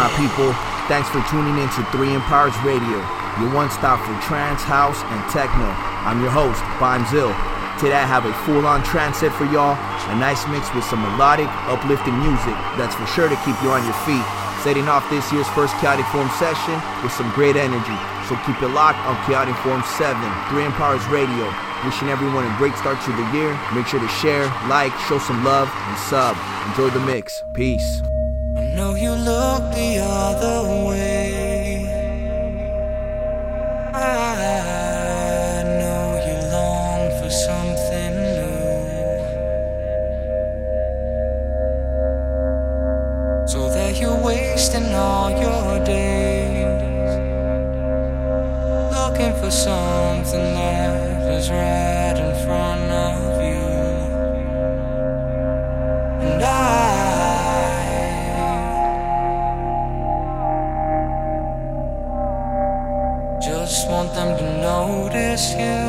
my people? Thanks for tuning in to Three Empires Radio, your one stop for trance, house, and techno. I'm your host, Bonzil. Today I have a full-on trance set for y'all, a nice mix with some melodic, uplifting music that's for sure to keep you on your feet. Setting off this year's first Chaotic Form session with some great energy. So keep it locked on Chaotic Form 7, Three Empires Radio. Wishing everyone a great start to the year. Make sure to share, like, show some love, and sub. Enjoy the mix. Peace. Know you look the other way. Yes. you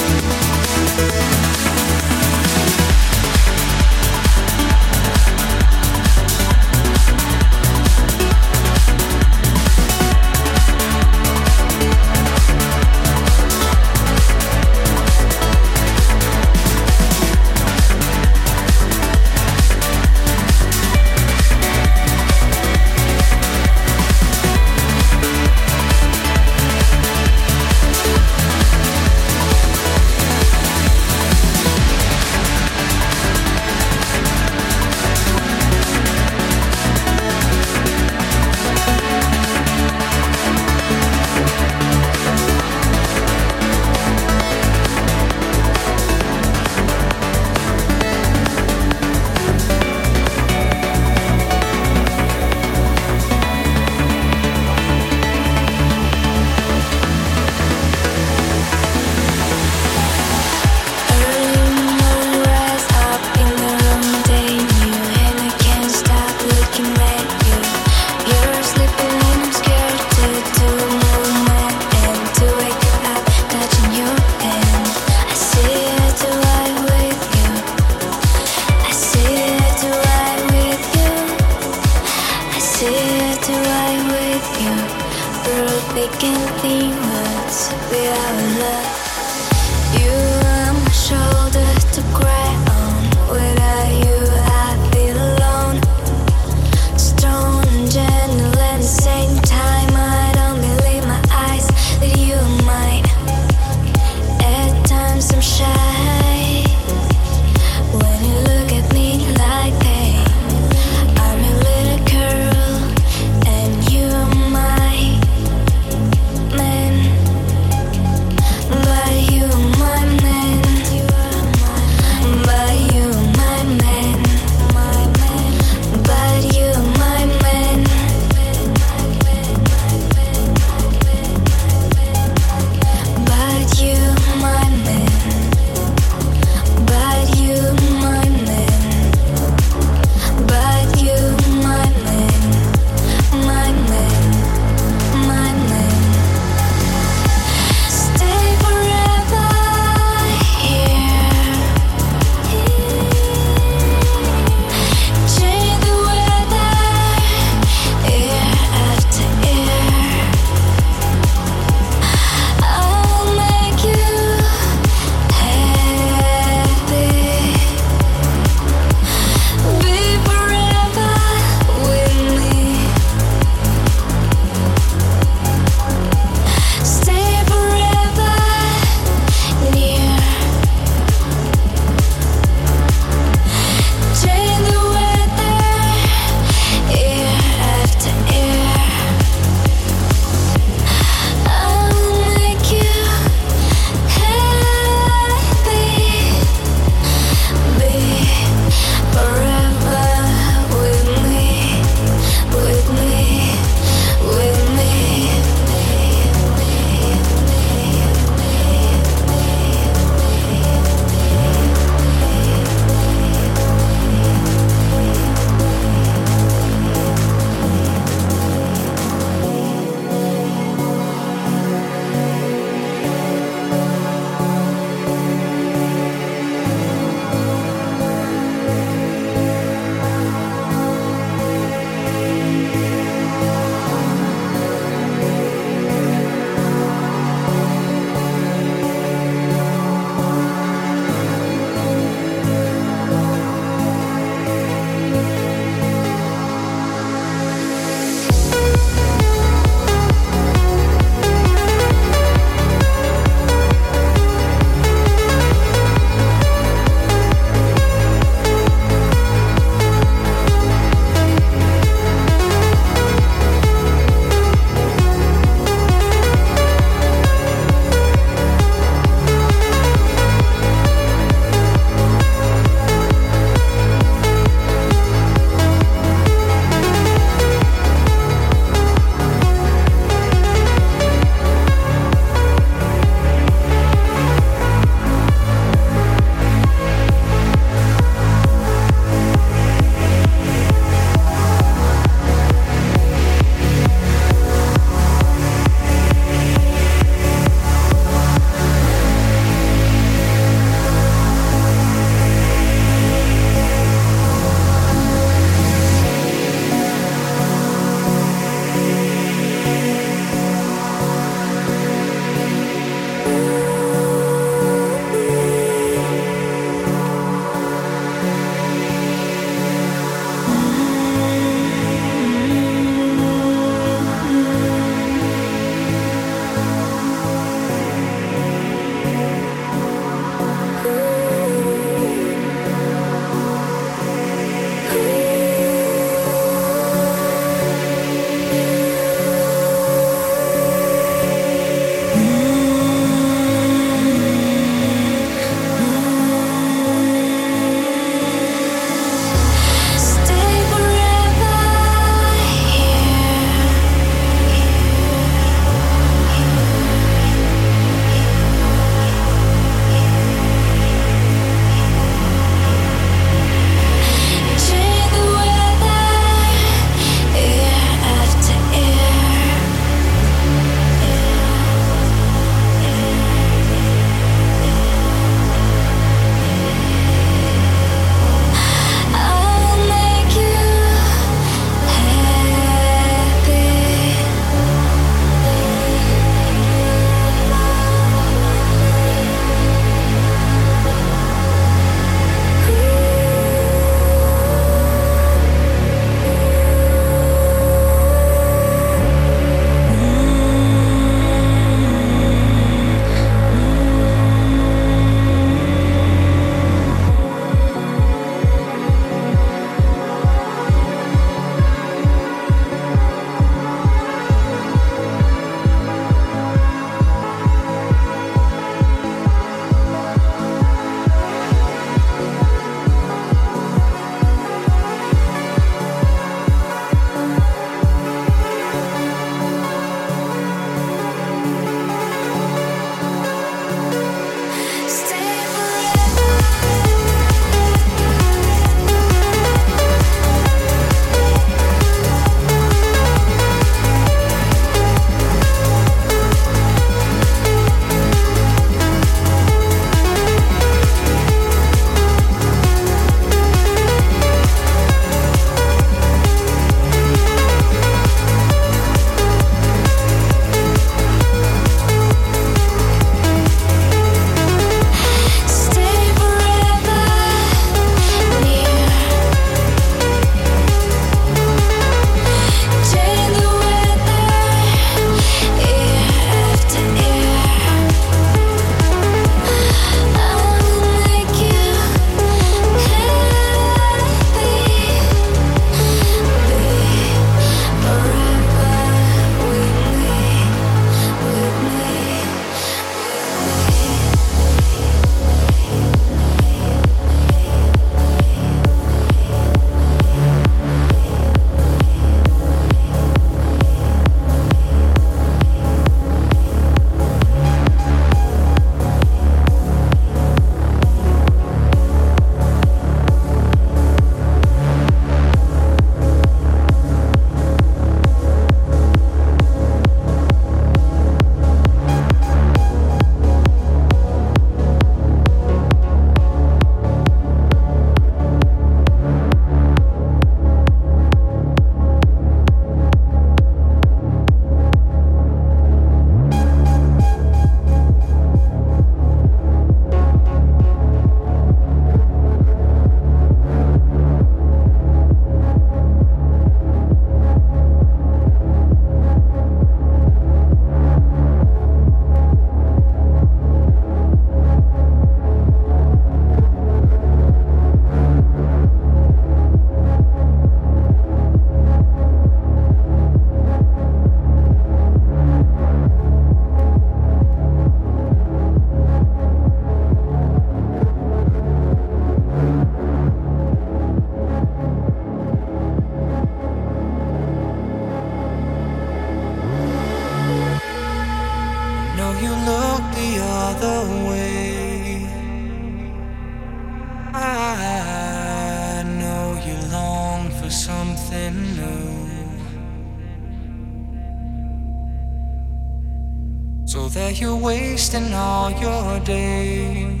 wasting all your days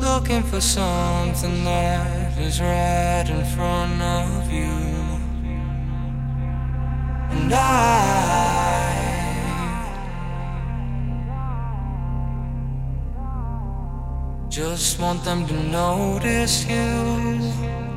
looking for something that is right in front of you. And I just want them to notice you.